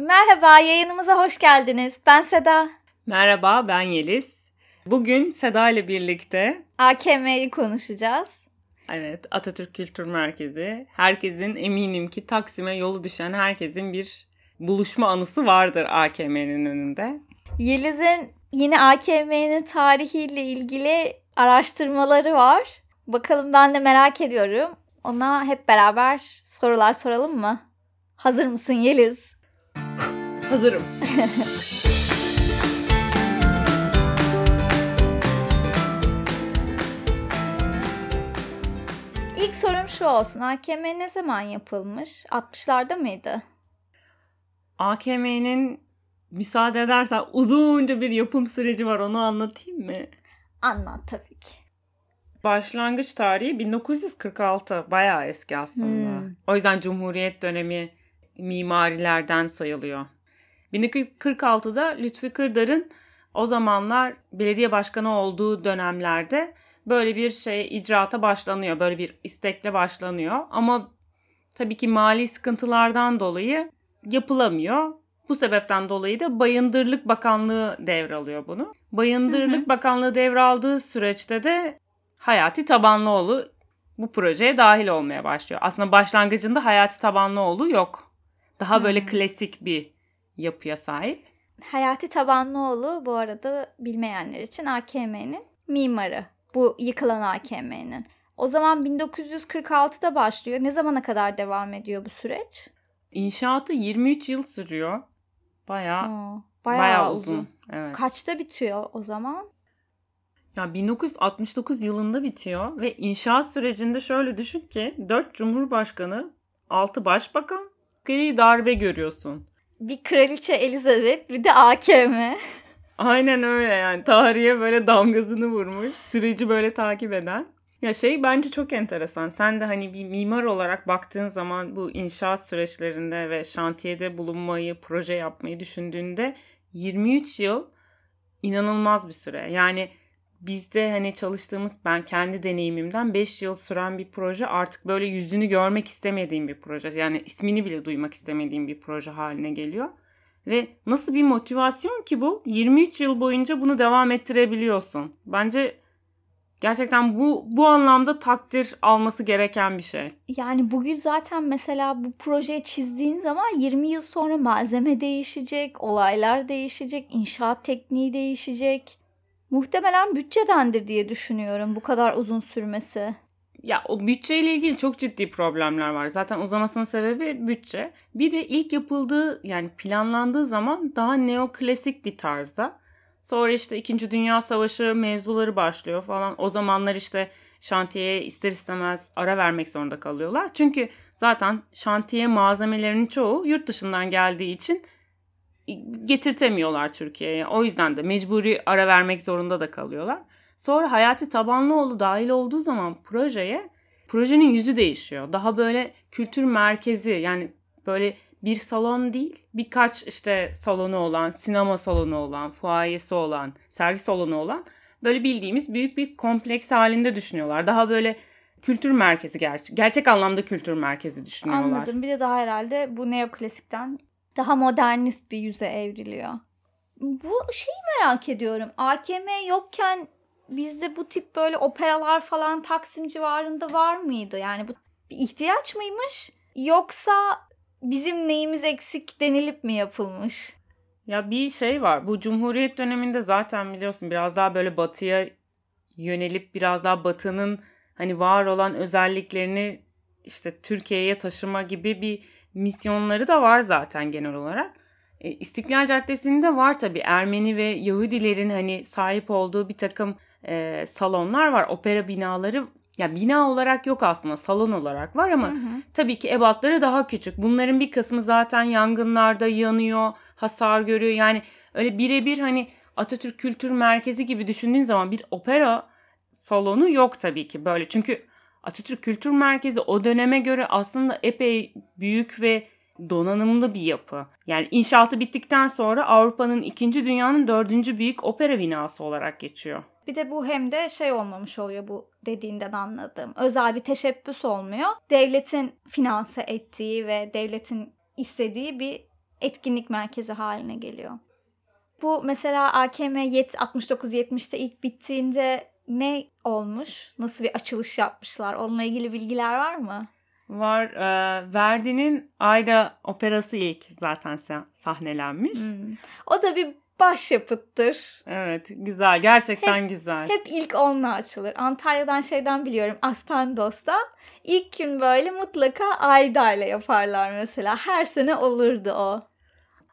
Merhaba, yayınımıza hoş geldiniz. Ben Seda. Merhaba, ben Yeliz. Bugün Seda ile birlikte AKM'yi konuşacağız. Evet, Atatürk Kültür Merkezi. Herkesin eminim ki Taksim'e yolu düşen herkesin bir buluşma anısı vardır AKM'nin önünde. Yeliz'in yine AKM'nin tarihiyle ilgili araştırmaları var. Bakalım ben de merak ediyorum. Ona hep beraber sorular soralım mı? Hazır mısın Yeliz? Hazırım. İlk sorum şu olsun. AKM ne zaman yapılmış? 60'larda mıydı? AKM'nin müsaade edersen uzunca bir yapım süreci var. Onu anlatayım mı? Anlat tabii ki. Başlangıç tarihi 1946. Bayağı eski aslında. Hmm. O yüzden Cumhuriyet dönemi mimarilerden sayılıyor. 1946'da Lütfi Kırdar'ın o zamanlar belediye başkanı olduğu dönemlerde böyle bir şey icraata başlanıyor. Böyle bir istekle başlanıyor. Ama tabii ki mali sıkıntılardan dolayı yapılamıyor. Bu sebepten dolayı da Bayındırlık Bakanlığı devralıyor bunu. Bayındırlık Bakanlığı devraldığı süreçte de Hayati Tabanlıoğlu bu projeye dahil olmaya başlıyor. Aslında başlangıcında Hayati Tabanlıoğlu yok. Daha böyle klasik bir yapıya sahip. Hayati Tabanlıoğlu bu arada bilmeyenler için AKM'nin mimarı. Bu yıkılan AKM'nin. O zaman 1946'da başlıyor. Ne zamana kadar devam ediyor bu süreç? İnşaatı 23 yıl sürüyor. Bayağı, bayağı uzun. uzun. Evet. Kaçta bitiyor o zaman? Ya 1969 yılında bitiyor ve inşaat sürecinde şöyle düşün ki 4 cumhurbaşkanı, 6 başbakan, gri darbe görüyorsun. Bir kraliçe Elizabeth, bir de AKM. Aynen öyle yani. Tarihe böyle damgasını vurmuş. Süreci böyle takip eden. Ya şey bence çok enteresan. Sen de hani bir mimar olarak baktığın zaman bu inşaat süreçlerinde ve şantiyede bulunmayı, proje yapmayı düşündüğünde 23 yıl inanılmaz bir süre. Yani bizde hani çalıştığımız ben kendi deneyimimden 5 yıl süren bir proje artık böyle yüzünü görmek istemediğim bir proje. Yani ismini bile duymak istemediğim bir proje haline geliyor. Ve nasıl bir motivasyon ki bu? 23 yıl boyunca bunu devam ettirebiliyorsun. Bence gerçekten bu bu anlamda takdir alması gereken bir şey. Yani bugün zaten mesela bu projeyi çizdiğin zaman 20 yıl sonra malzeme değişecek, olaylar değişecek, inşaat tekniği değişecek. Muhtemelen bütçedendir diye düşünüyorum bu kadar uzun sürmesi. Ya o bütçeyle ilgili çok ciddi problemler var. Zaten uzamasının sebebi bütçe. Bir de ilk yapıldığı yani planlandığı zaman daha neoklasik bir tarzda. Sonra işte 2. Dünya Savaşı mevzuları başlıyor falan. O zamanlar işte şantiyeye ister istemez ara vermek zorunda kalıyorlar. Çünkü zaten şantiye malzemelerinin çoğu yurt dışından geldiği için getirtemiyorlar Türkiye'ye. O yüzden de mecburi ara vermek zorunda da kalıyorlar. Sonra Hayati Tabanlıoğlu dahil olduğu zaman projeye projenin yüzü değişiyor. Daha böyle kültür merkezi yani böyle bir salon değil birkaç işte salonu olan, sinema salonu olan, fuayesi olan, sergi salonu olan böyle bildiğimiz büyük bir kompleks halinde düşünüyorlar. Daha böyle kültür merkezi gerçek, gerçek anlamda kültür merkezi düşünüyorlar. Anladım. Bir de daha herhalde bu neoklasikten daha modernist bir yüze evriliyor. Bu şeyi merak ediyorum. AKM yokken bizde bu tip böyle operalar falan Taksim civarında var mıydı? Yani bu bir ihtiyaç mıymış? Yoksa bizim neyimiz eksik denilip mi yapılmış? Ya bir şey var. Bu Cumhuriyet döneminde zaten biliyorsun biraz daha böyle batıya yönelip biraz daha batının hani var olan özelliklerini işte Türkiye'ye taşıma gibi bir misyonları da var zaten genel olarak. E, İstiklal Caddesi'nde var tabii Ermeni ve Yahudilerin hani sahip olduğu bir takım e, salonlar var. Opera binaları ya bina olarak yok aslında salon olarak var ama hı hı. tabii ki ebatları daha küçük. Bunların bir kısmı zaten yangınlarda yanıyor, hasar görüyor. Yani öyle birebir hani Atatürk Kültür Merkezi gibi düşündüğün zaman bir opera salonu yok tabii ki böyle. Çünkü Atatürk Kültür Merkezi o döneme göre aslında epey büyük ve donanımlı bir yapı. Yani inşaatı bittikten sonra Avrupa'nın ikinci dünyanın dördüncü büyük opera binası olarak geçiyor. Bir de bu hem de şey olmamış oluyor bu dediğinden anladığım. Özel bir teşebbüs olmuyor. Devletin finanse ettiği ve devletin istediği bir etkinlik merkezi haline geliyor. Bu mesela AKM 69-70'te ilk bittiğinde ne olmuş? Nasıl bir açılış yapmışlar? Onunla ilgili bilgiler var mı? Var. E, Verdi'nin Ayda operası ilk zaten sahnelenmiş. Hmm. O da bir başyapıttır. Evet güzel gerçekten hep, güzel. Hep ilk onunla açılır. Antalya'dan şeyden biliyorum Aspendos'ta ilk gün böyle mutlaka Aydar'la yaparlar mesela. Her sene olurdu o.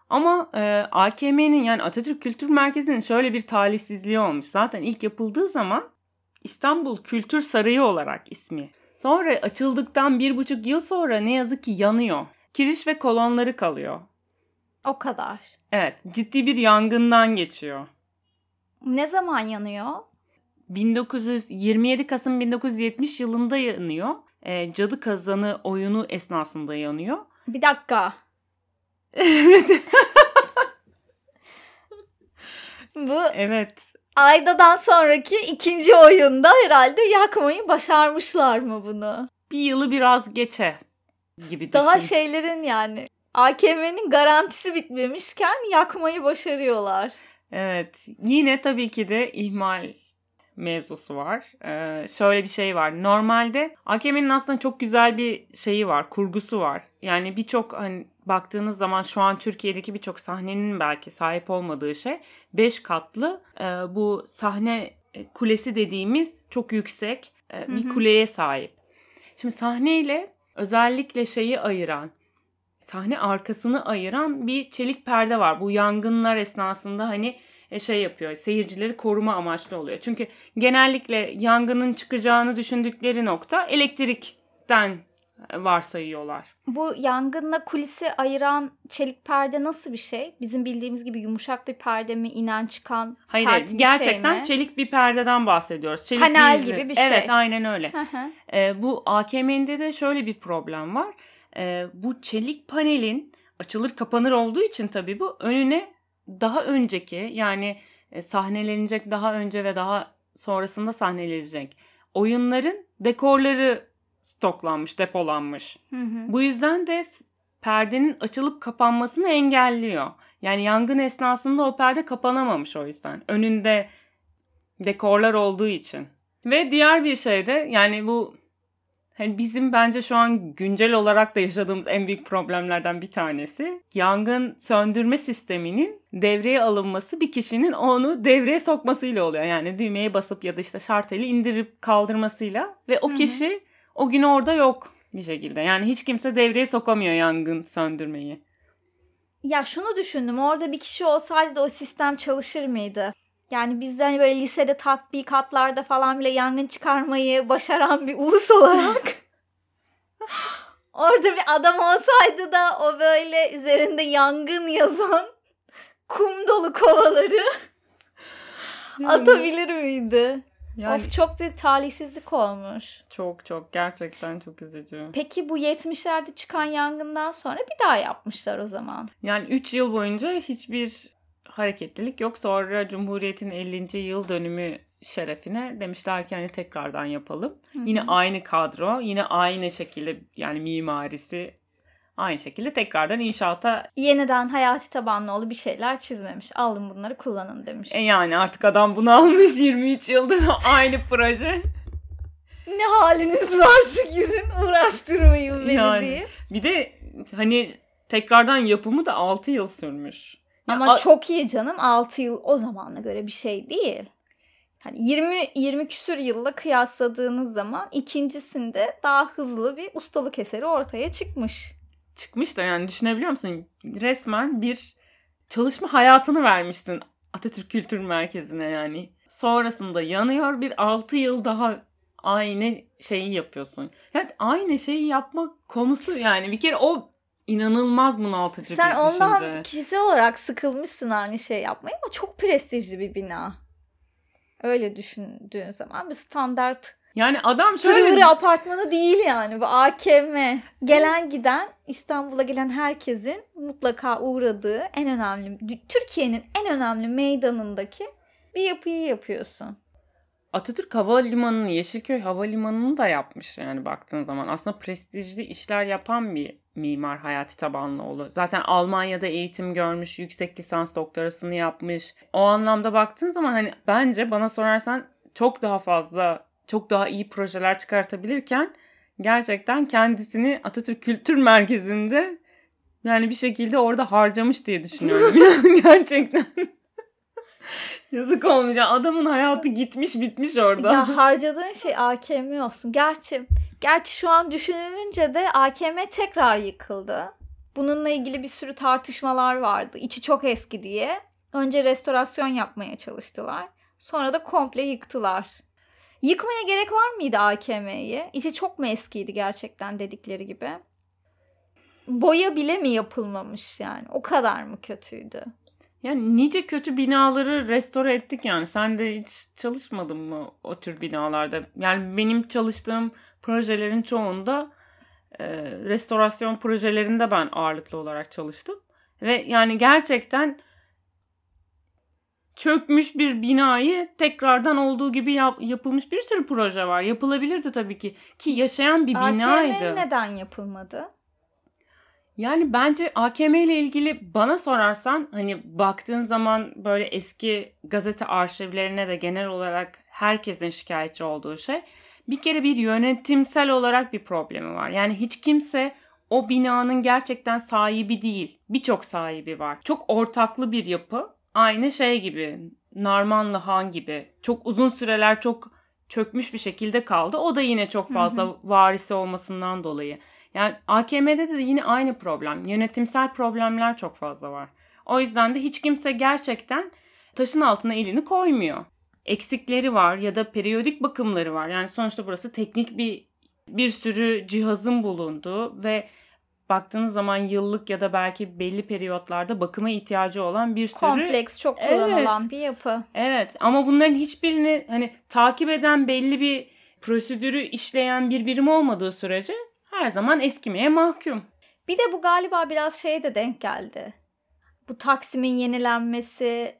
Ama e, AKM'nin yani Atatürk Kültür Merkezi'nin şöyle bir talihsizliği olmuş. Zaten ilk yapıldığı zaman İstanbul Kültür Sarayı olarak ismi. Sonra açıldıktan bir buçuk yıl sonra ne yazık ki yanıyor. Kiriş ve kolonları kalıyor. O kadar. Evet, ciddi bir yangından geçiyor. Ne zaman yanıyor? 1927 Kasım 1970 yılında yanıyor. E, Cadı Kazanı oyunu esnasında yanıyor. Bir dakika. Evet. Bu Evet. Ayda'dan sonraki ikinci oyunda herhalde yakmayı başarmışlar mı bunu? Bir yılı biraz geçe gibi düşün. Daha şeylerin yani AKM'nin garantisi bitmemişken yakmayı başarıyorlar. Evet. Yine tabii ki de ihmal mevzusu var. Ee, şöyle bir şey var. Normalde AKM'nin aslında çok güzel bir şeyi var, kurgusu var. Yani birçok hani baktığınız zaman şu an Türkiye'deki birçok sahnenin belki sahip olmadığı şey 5 katlı e, bu sahne e, kulesi dediğimiz çok yüksek e, bir kuleye sahip. Şimdi sahneyle özellikle şeyi ayıran sahne arkasını ayıran bir çelik perde var. Bu yangınlar esnasında hani e, şey yapıyor. Seyircileri koruma amaçlı oluyor. Çünkü genellikle yangının çıkacağını düşündükleri nokta elektrikten varsayıyorlar. Bu yangınla kulisi ayıran çelik perde nasıl bir şey? Bizim bildiğimiz gibi yumuşak bir perde mi, inen çıkan Hayır, sert bir gerçekten şey mi? çelik bir perdeden bahsediyoruz. Çelik Panel bir gibi bir şey. Evet, aynen öyle. ee, bu AKM'de de şöyle bir problem var. Ee, bu çelik panelin açılır kapanır olduğu için tabii bu önüne daha önceki yani e, sahnelenecek daha önce ve daha sonrasında sahnelenecek oyunların dekorları stoklanmış, depolanmış. Hı hı. Bu yüzden de perdenin açılıp kapanmasını engelliyor. Yani yangın esnasında o perde kapanamamış o yüzden. Önünde dekorlar olduğu için. Ve diğer bir şey de yani bu hani bizim bence şu an güncel olarak da yaşadığımız en büyük problemlerden bir tanesi. Yangın söndürme sisteminin devreye alınması bir kişinin onu devreye sokmasıyla oluyor. Yani düğmeye basıp ya da işte şarteli indirip kaldırmasıyla ve o kişi o gün orada yok bir şekilde. Yani hiç kimse devreye sokamıyor yangın söndürmeyi. Ya şunu düşündüm. Orada bir kişi olsaydı da o sistem çalışır mıydı? Yani biz de hani böyle lisede tatbikatlarda falan bile yangın çıkarmayı başaran bir ulus olarak orada bir adam olsaydı da o böyle üzerinde yangın yazan kum dolu kovaları atabilir miydi? Yani, of çok büyük talihsizlik olmuş. Çok çok gerçekten çok üzücü. Peki bu 70'lerde çıkan yangından sonra bir daha yapmışlar o zaman. Yani 3 yıl boyunca hiçbir hareketlilik yok. Sonra Cumhuriyet'in 50. yıl dönümü şerefine demişler ki hani tekrardan yapalım. Hı-hı. Yine aynı kadro, yine aynı şekilde yani mimarisi aynı şekilde tekrardan inşaata yeniden hayati tabanlı bir şeyler çizmemiş. Alın bunları kullanın demiş. E yani artık adam bunu almış 23 yıldır aynı proje. ne haliniz varsa girin uğraştırmayın beni yani, diye. Bir de hani tekrardan yapımı da 6 yıl sürmüş. Ama ya, çok iyi canım 6 yıl o zamana göre bir şey değil. Hani 20 20 küsür yılla kıyasladığınız zaman ikincisinde daha hızlı bir ustalık eseri ortaya çıkmış. Çıkmış da yani düşünebiliyor musun? Resmen bir çalışma hayatını vermiştin Atatürk Kültür Merkezi'ne yani. Sonrasında yanıyor bir 6 yıl daha aynı şeyi yapıyorsun. Yani aynı şeyi yapmak konusu yani bir kere o inanılmaz bunaltıcı Sen bir düşünce. Sen ondan kişisel olarak sıkılmışsın aynı şey yapmaya ama çok prestijli bir bina. Öyle düşündüğün zaman bir standart yani adam şöyle... Tırvırı apartmanı değil yani bu AKM. Gelen giden İstanbul'a gelen herkesin mutlaka uğradığı en önemli Türkiye'nin en önemli meydanındaki bir yapıyı yapıyorsun. Atatürk Havalimanı'nı, Yeşilköy Havalimanı'nı da yapmış yani baktığın zaman. Aslında prestijli işler yapan bir mimar Hayati Tabanlıoğlu. Zaten Almanya'da eğitim görmüş, yüksek lisans doktorasını yapmış. O anlamda baktığın zaman hani bence bana sorarsan çok daha fazla, çok daha iyi projeler çıkartabilirken gerçekten kendisini Atatürk Kültür Merkezi'nde yani bir şekilde orada harcamış diye düşünüyorum. gerçekten. Yazık olmayacak. Adamın hayatı gitmiş bitmiş orada. Ya harcadığın şey AKM olsun. Gerçi gerçi şu an düşünülünce de AKM tekrar yıkıldı. Bununla ilgili bir sürü tartışmalar vardı. İçi çok eski diye. Önce restorasyon yapmaya çalıştılar. Sonra da komple yıktılar. Yıkmaya gerek var mıydı AKM'yi? İçi çok mu eskiydi gerçekten dedikleri gibi? Boya bile mi yapılmamış yani? O kadar mı kötüydü? Yani nice kötü binaları restore ettik yani. Sen de hiç çalışmadın mı o tür binalarda? Yani benim çalıştığım projelerin çoğunda e, restorasyon projelerinde ben ağırlıklı olarak çalıştım. Ve yani gerçekten çökmüş bir binayı tekrardan olduğu gibi yap, yapılmış bir sürü proje var. Yapılabilirdi tabii ki. Ki yaşayan bir binaydı. AKM neden yapılmadı? Yani bence AKM ile ilgili bana sorarsan hani baktığın zaman böyle eski gazete arşivlerine de genel olarak herkesin şikayetçi olduğu şey bir kere bir yönetimsel olarak bir problemi var. Yani hiç kimse o binanın gerçekten sahibi değil. Birçok sahibi var. Çok ortaklı bir yapı. Aynı şey gibi. Narmanlı Han gibi. Çok uzun süreler çok çökmüş bir şekilde kaldı. O da yine çok fazla hı hı. varisi olmasından dolayı. Yani AKM'de de yine aynı problem. Yönetimsel problemler çok fazla var. O yüzden de hiç kimse gerçekten taşın altına elini koymuyor. Eksikleri var ya da periyodik bakımları var. Yani sonuçta burası teknik bir bir sürü cihazın bulunduğu ve baktığınız zaman yıllık ya da belki belli periyotlarda bakıma ihtiyacı olan bir sürü kompleks çok kullanılan evet, bir yapı. Evet ama bunların hiçbirini hani takip eden belli bir prosedürü işleyen bir birim olmadığı sürece her zaman eskimeye mahkum. Bir de bu galiba biraz şeye de denk geldi. Bu Taksim'in yenilenmesi,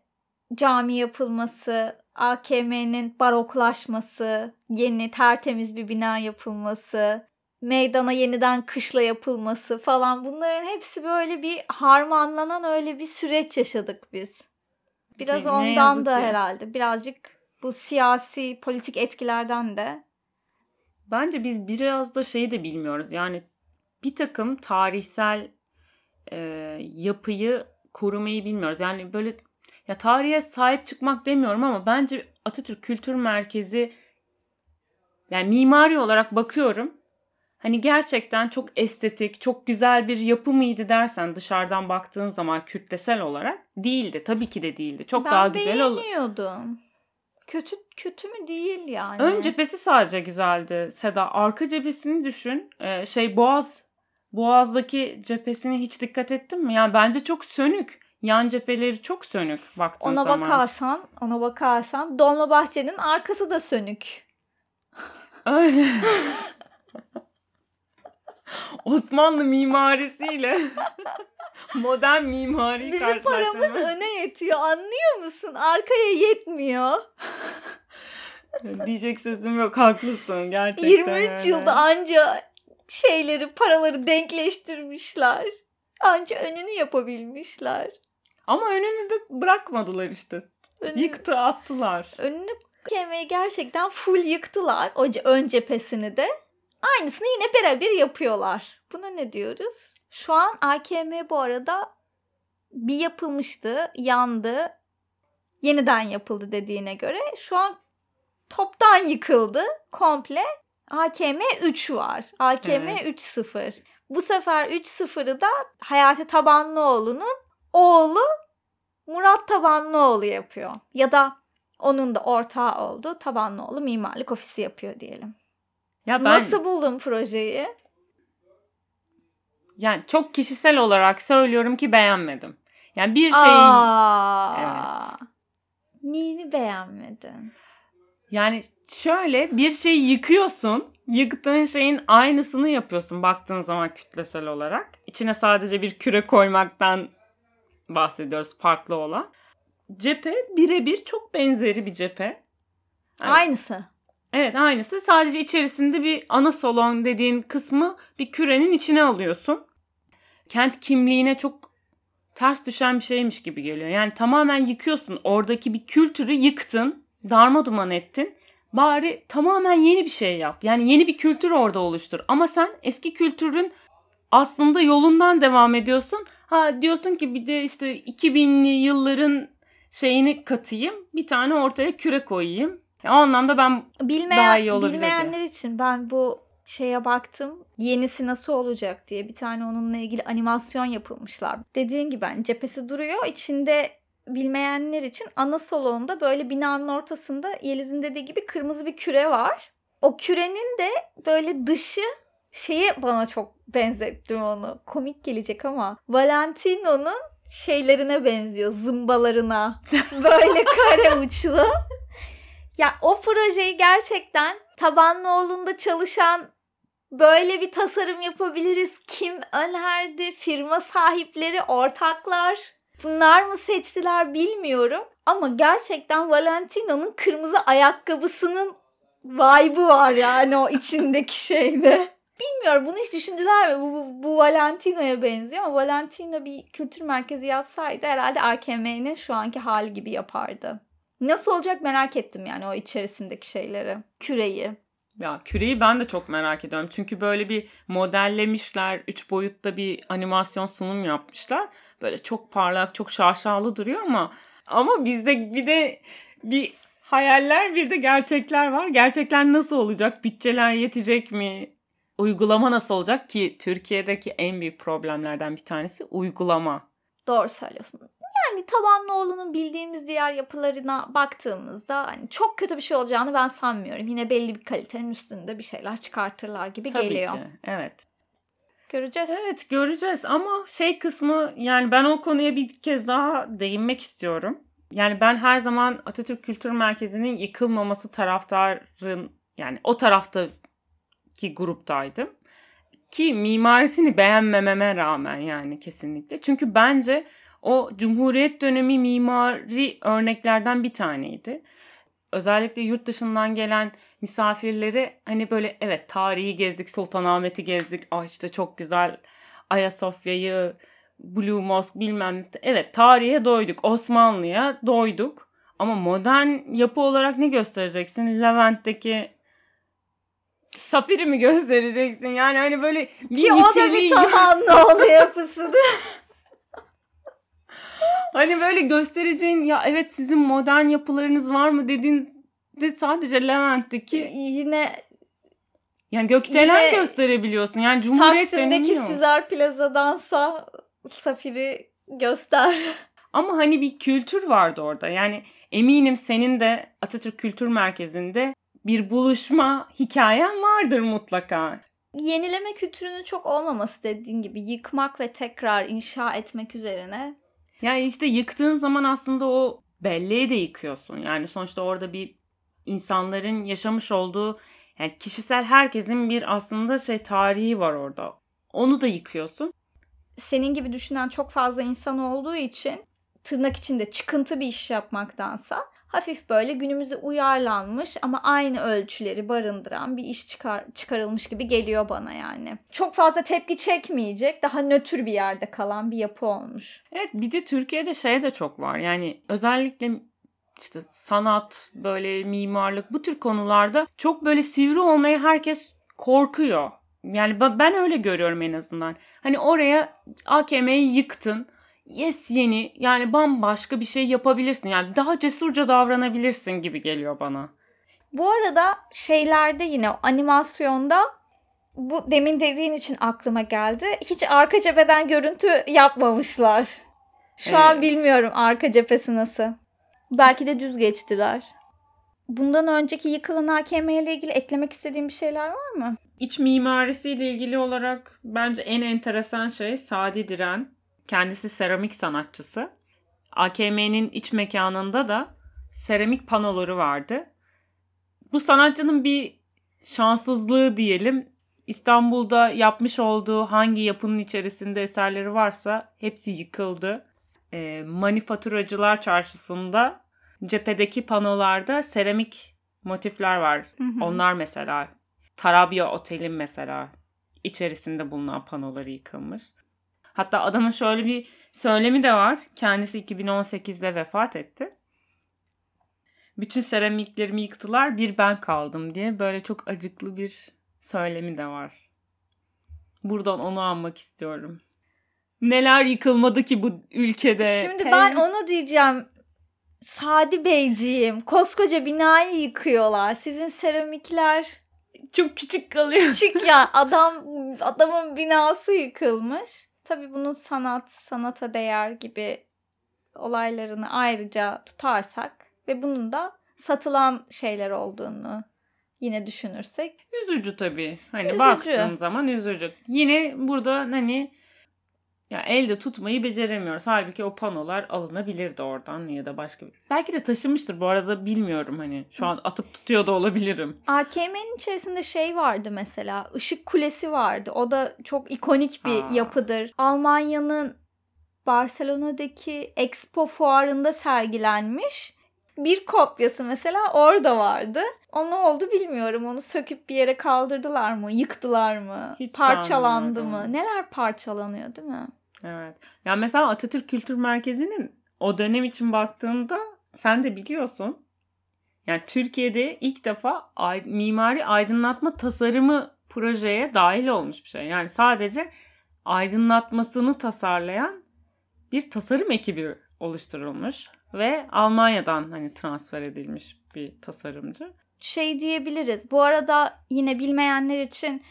cami yapılması, AKM'nin baroklaşması, yeni tertemiz bir bina yapılması, meydana yeniden kışla yapılması falan bunların hepsi böyle bir harmanlanan öyle bir süreç yaşadık biz. Biraz ne ondan da ki. herhalde birazcık bu siyasi politik etkilerden de Bence biz biraz da şeyi de bilmiyoruz. Yani bir takım tarihsel e, yapıyı korumayı bilmiyoruz. Yani böyle ya tarihe sahip çıkmak demiyorum ama bence Atatürk Kültür Merkezi yani mimari olarak bakıyorum. Hani gerçekten çok estetik, çok güzel bir yapı mıydı dersen dışarıdan baktığın zaman kütlesel olarak değildi. Tabii ki de değildi. Çok ben daha güzel olur. Ben beğeniyordum. Kötü kötü mü değil yani. Ön cephesi sadece güzeldi Seda. Arka cephesini düşün. Ee, şey Boğaz Boğaz'daki cephesine hiç dikkat ettin mi? Yani bence çok sönük. Yan cepheleri çok sönük baktığın ona zaman. Ona bakarsan, ona bakarsan Dolmabahçe'nin arkası da sönük. Öyle. Osmanlı mimarisiyle modern mimari Bizim paramız öne yetiyor anlıyor musun? Arkaya yetmiyor. Diyecek sözüm yok haklısın gerçekten 23 öyle. yılda anca şeyleri paraları denkleştirmişler. Anca önünü yapabilmişler. Ama önünü de bırakmadılar işte. Önünü, Yıktı attılar. Önünü kemeyi gerçekten full yıktılar. O ön cephesini de. Aynısını yine birebir yapıyorlar. Buna ne diyoruz? Şu an AKM bu arada bir yapılmıştı, yandı, yeniden yapıldı dediğine göre şu an toptan yıkıldı komple. AKM 3 var. AKM evet. 3.0. Bu sefer 3.0'ı da Hayati Tabanlıoğlu'nun oğlu Murat Tabanlıoğlu yapıyor. Ya da onun da ortağı oldu. Tabanlıoğlu mimarlık ofisi yapıyor diyelim. Ya ben... Nasıl buldun projeyi? Yani çok kişisel olarak söylüyorum ki beğenmedim. Yani bir şeyi... evet. Neyini beğenmedin? Yani şöyle bir şeyi yıkıyorsun. Yıktığın şeyin aynısını yapıyorsun baktığın zaman kütlesel olarak. İçine sadece bir küre koymaktan bahsediyoruz farklı olan. Cephe birebir çok benzeri bir cephe. Evet. Aynısı. Evet aynısı. Sadece içerisinde bir ana salon dediğin kısmı bir kürenin içine alıyorsun. Kent kimliğine çok ters düşen bir şeymiş gibi geliyor. Yani tamamen yıkıyorsun. Oradaki bir kültürü yıktın. Darma duman ettin. Bari tamamen yeni bir şey yap. Yani yeni bir kültür orada oluştur. Ama sen eski kültürün aslında yolundan devam ediyorsun. Ha diyorsun ki bir de işte 2000'li yılların şeyini katayım. Bir tane ortaya küre koyayım. O anlamda ben Bilmeyen, daha iyi olabilirdi. bilmeyenler için ben bu şeye baktım. Yenisi nasıl olacak diye bir tane onunla ilgili animasyon yapılmışlar. Dediğin gibi hani cephesi duruyor. İçinde bilmeyenler için ana salonda böyle binanın ortasında Yeliz'in dediği gibi kırmızı bir küre var. O kürenin de böyle dışı şeye bana çok benzettim onu. Komik gelecek ama Valentino'nun şeylerine benziyor. Zımbalarına. Böyle kare uçlu. Ya o projeyi gerçekten Tabanlıoğlu'nda çalışan böyle bir tasarım yapabiliriz. Kim önerdi? Firma sahipleri, ortaklar. Bunlar mı seçtiler bilmiyorum. Ama gerçekten Valentino'nun kırmızı ayakkabısının vibe'ı var yani o içindeki şeyde. Bilmiyorum bunu hiç düşündüler mi? Bu, bu, bu Valentino'ya benziyor ama Valentino bir kültür merkezi yapsaydı herhalde AKM'nin şu anki hali gibi yapardı. Nasıl olacak merak ettim yani o içerisindeki şeyleri. Küreyi. Ya küreyi ben de çok merak ediyorum. Çünkü böyle bir modellemişler. Üç boyutta bir animasyon sunum yapmışlar. Böyle çok parlak, çok şaşalı duruyor ama ama bizde bir de bir hayaller bir de gerçekler var. Gerçekler nasıl olacak? Bütçeler yetecek mi? Uygulama nasıl olacak ki Türkiye'deki en büyük problemlerden bir tanesi uygulama. Doğru söylüyorsun. Yani Tabanlıoğlu'nun bildiğimiz diğer yapılarına baktığımızda hani çok kötü bir şey olacağını ben sanmıyorum. Yine belli bir kalitenin üstünde bir şeyler çıkartırlar gibi Tabii geliyor. ki. Evet. Göreceğiz. Evet göreceğiz ama şey kısmı yani ben o konuya bir kez daha değinmek istiyorum. Yani ben her zaman Atatürk Kültür Merkezi'nin yıkılmaması taraftarın yani o taraftaki gruptaydım. Ki mimarisini beğenmememe rağmen yani kesinlikle. Çünkü bence o Cumhuriyet dönemi mimari örneklerden bir taneydi. Özellikle yurt dışından gelen misafirleri hani böyle evet tarihi gezdik, Sultanahmet'i gezdik. Ah işte çok güzel Ayasofya'yı, Blue Mosque bilmem ne. Evet tarihe doyduk, Osmanlı'ya doyduk. Ama modern yapı olarak ne göstereceksin? Levent'teki Safir'i mi göstereceksin? Yani hani böyle bir Ki o da bir niteliği- Tabanlıoğlu yapısıdır. Hani böyle göstereceğin ya evet sizin modern yapılarınız var mı dediğin de sadece Levent'teki Yine yani gökdelen Yine gösterebiliyorsun. Yani Cumhuriyet Taksim'deki. Süzer Plaza'dansa Safir'i göster. Ama hani bir kültür vardı orada. Yani eminim senin de Atatürk Kültür Merkezi'nde bir buluşma hikayen vardır mutlaka. Yenileme kültürünün çok olmaması dediğin gibi yıkmak ve tekrar inşa etmek üzerine Yani işte yıktığın zaman aslında o belleği de yıkıyorsun. Yani sonuçta orada bir insanların yaşamış olduğu yani kişisel herkesin bir aslında şey tarihi var orada. Onu da yıkıyorsun. senin gibi düşünen çok fazla insan olduğu için tırnak içinde çıkıntı bir iş yapmaktansa hafif böyle günümüze uyarlanmış ama aynı ölçüleri barındıran bir iş çıkar, çıkarılmış gibi geliyor bana yani. Çok fazla tepki çekmeyecek, daha nötr bir yerde kalan bir yapı olmuş. Evet bir de Türkiye'de şey de çok var. Yani özellikle işte sanat, böyle mimarlık bu tür konularda çok böyle sivri olmaya herkes korkuyor. Yani ben öyle görüyorum en azından. Hani oraya AKM'yi yıktın. Yes yeni yani bambaşka bir şey yapabilirsin. Yani daha cesurca davranabilirsin gibi geliyor bana. Bu arada şeylerde yine animasyonda bu demin dediğin için aklıma geldi. Hiç arka cepheden görüntü yapmamışlar. Şu an Evet. bilmiyorum arka cephesi nasıl. Belki de düz geçtiler. Bundan önceki yıkılan AKM ile ilgili eklemek istediğim bir şeyler var mı? İç mimarisiyle ilgili olarak bence en enteresan şey Sadi Diren. Kendisi seramik sanatçısı. AKM'nin iç mekanında da seramik panoları vardı. Bu sanatçının bir şanssızlığı diyelim. İstanbul'da yapmış olduğu hangi yapının içerisinde eserleri varsa hepsi yıkıldı. E, manifaturacılar çarşısında cephedeki panolarda seramik motifler var. Hı hı. Onlar mesela Tarabya Otel'in mesela içerisinde bulunan panoları yıkılmış. Hatta adamın şöyle bir söylemi de var. Kendisi 2018'de vefat etti. Bütün seramiklerimi yıktılar bir ben kaldım diye böyle çok acıklı bir söylemi de var. Buradan onu anmak istiyorum. Neler yıkılmadı ki bu ülkede? Şimdi Hey. ben onu diyeceğim. Sadi Beyciğim, koskoca binayı yıkıyorlar. Sizin seramikler çok küçük kalıyor. küçük ya. Adam adamın binası yıkılmış. Tabii bunun sanat, sanata değer gibi olaylarını ayrıca tutarsak ve bunun da satılan şeyler olduğunu yine düşünürsek Üzücü tabii. Hani Üzücü. baktığın zaman üzücü. Yine burada hani ya elde tutmayı beceremiyoruz. Halbuki o panolar alınabilirdi oradan ya da başka bir. Belki de taşımıştır bu arada bilmiyorum hani. Şu an atıp tutuyor da olabilirim. AKM'nin içerisinde şey vardı mesela. Işık Kulesi vardı. O da çok ikonik bir Ha. yapıdır. Almanya'nın Barcelona'daki Expo fuarında sergilenmiş. Bir kopyası mesela orada vardı. O ne oldu bilmiyorum. Onu söküp bir yere kaldırdılar mı? Yıktılar mı? Hiç Parçalandı mı? Neler parçalanıyor değil mi? Evet. Ya mesela Atatürk Kültür Merkezi'nin o dönem için baktığında sen de biliyorsun. Yani Türkiye'de ilk defa ay- mimari aydınlatma tasarımı projeye dahil olmuş bir şey. Yani sadece aydınlatmasını tasarlayan bir tasarım ekibi oluşturulmuş ve Almanya'dan hani transfer edilmiş bir tasarımcı. şey diyebiliriz. Bu arada yine bilmeyenler için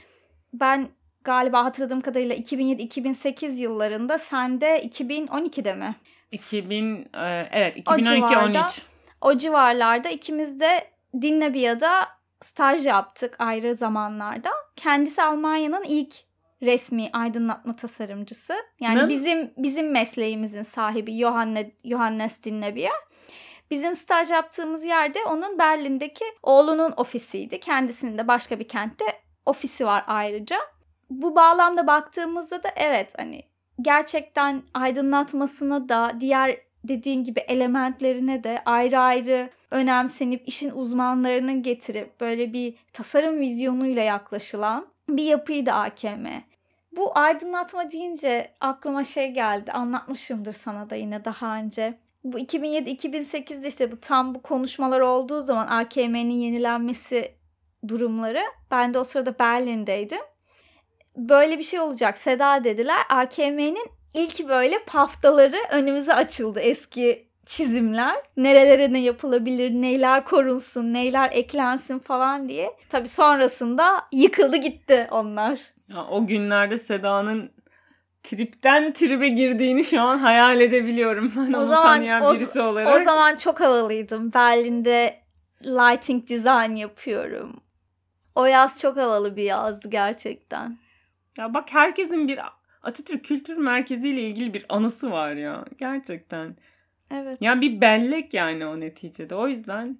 ben galiba hatırladığım kadarıyla 2007-2008 yıllarında sende 2012'de mi? 2000 e, evet O 2012 civarda 13. O civarlarda ikimiz de Dinlebia'da staj yaptık ayrı zamanlarda. Kendisi Almanya'nın ilk resmi aydınlatma tasarımcısı. Yani Nın? bizim bizim mesleğimizin sahibi Johanne, Johannes Dinlebia. Bizim staj yaptığımız yerde onun Berlin'deki oğlunun ofisiydi. Kendisinin de başka bir kentte ofisi var ayrıca. Bu bağlamda baktığımızda da evet hani gerçekten aydınlatmasına da diğer dediğin gibi elementlerine de ayrı ayrı önemsenip işin uzmanlarının getirip böyle bir tasarım vizyonuyla yaklaşılan bir yapıydı AKM. Bu aydınlatma deyince aklıma şey geldi. Anlatmışımdır sana da yine daha önce. Bu 2007-2008'de işte bu tam bu konuşmalar olduğu zaman AKM'nin yenilenmesi durumları. Ben de o sırada Berlin'deydim. Böyle bir şey olacak Seda dediler. AKM'nin ilk böyle paftaları önümüze açıldı eski çizimler. Nerelere ne yapılabilir, neyler korunsun, neyler eklensin falan diye. Tabii sonrasında yıkıldı gitti onlar. Ya, o günlerde Seda'nın tripten tribe girdiğini şu an hayal edebiliyorum. Ben O zaman- tanıyan o- birisi olarak. O zaman çok havalıydım. Berlin'de lighting design yapıyorum. O yaz çok havalı bir yazdı gerçekten. Ya bak herkesin bir Atatürk Kültür Merkezi ile ilgili bir anısı var ya. Gerçekten. Evet. Yani bir bellek yani o neticede. O yüzden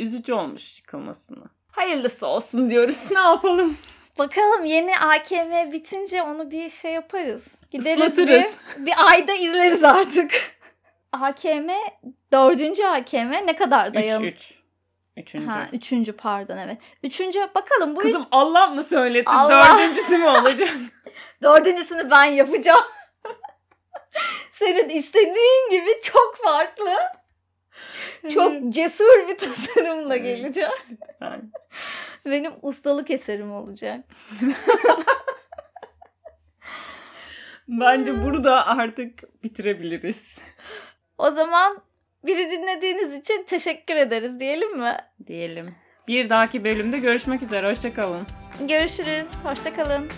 üzücü olmuş yıkılmasını. Hayırlısı olsun diyoruz. Ne yapalım? Bakalım yeni AKM bitince onu bir şey yaparız. Gideriz Islatırız. Bir, bir ayda izleriz artık. AKM dördüncü AKM ne kadar 3 dayan? 3. Üçüncü. Ha, üçüncü pardon evet. Üçüncü bakalım bu Kızım Allah mı söyletti? Allah. Dördüncüsü mü olacak? dördüncüsünü ben yapacağım. Senin istediğin gibi çok farklı, çok cesur bir tasarımla geleceğim. Ben- Benim ustalık eserim olacak. Bence burada artık bitirebiliriz. O zaman bizi dinlediğiniz için teşekkür ederiz diyelim mi? Diyelim. Bir dahaki bölümde görüşmek üzere. Hoşçakalın. Görüşürüz. Hoşçakalın.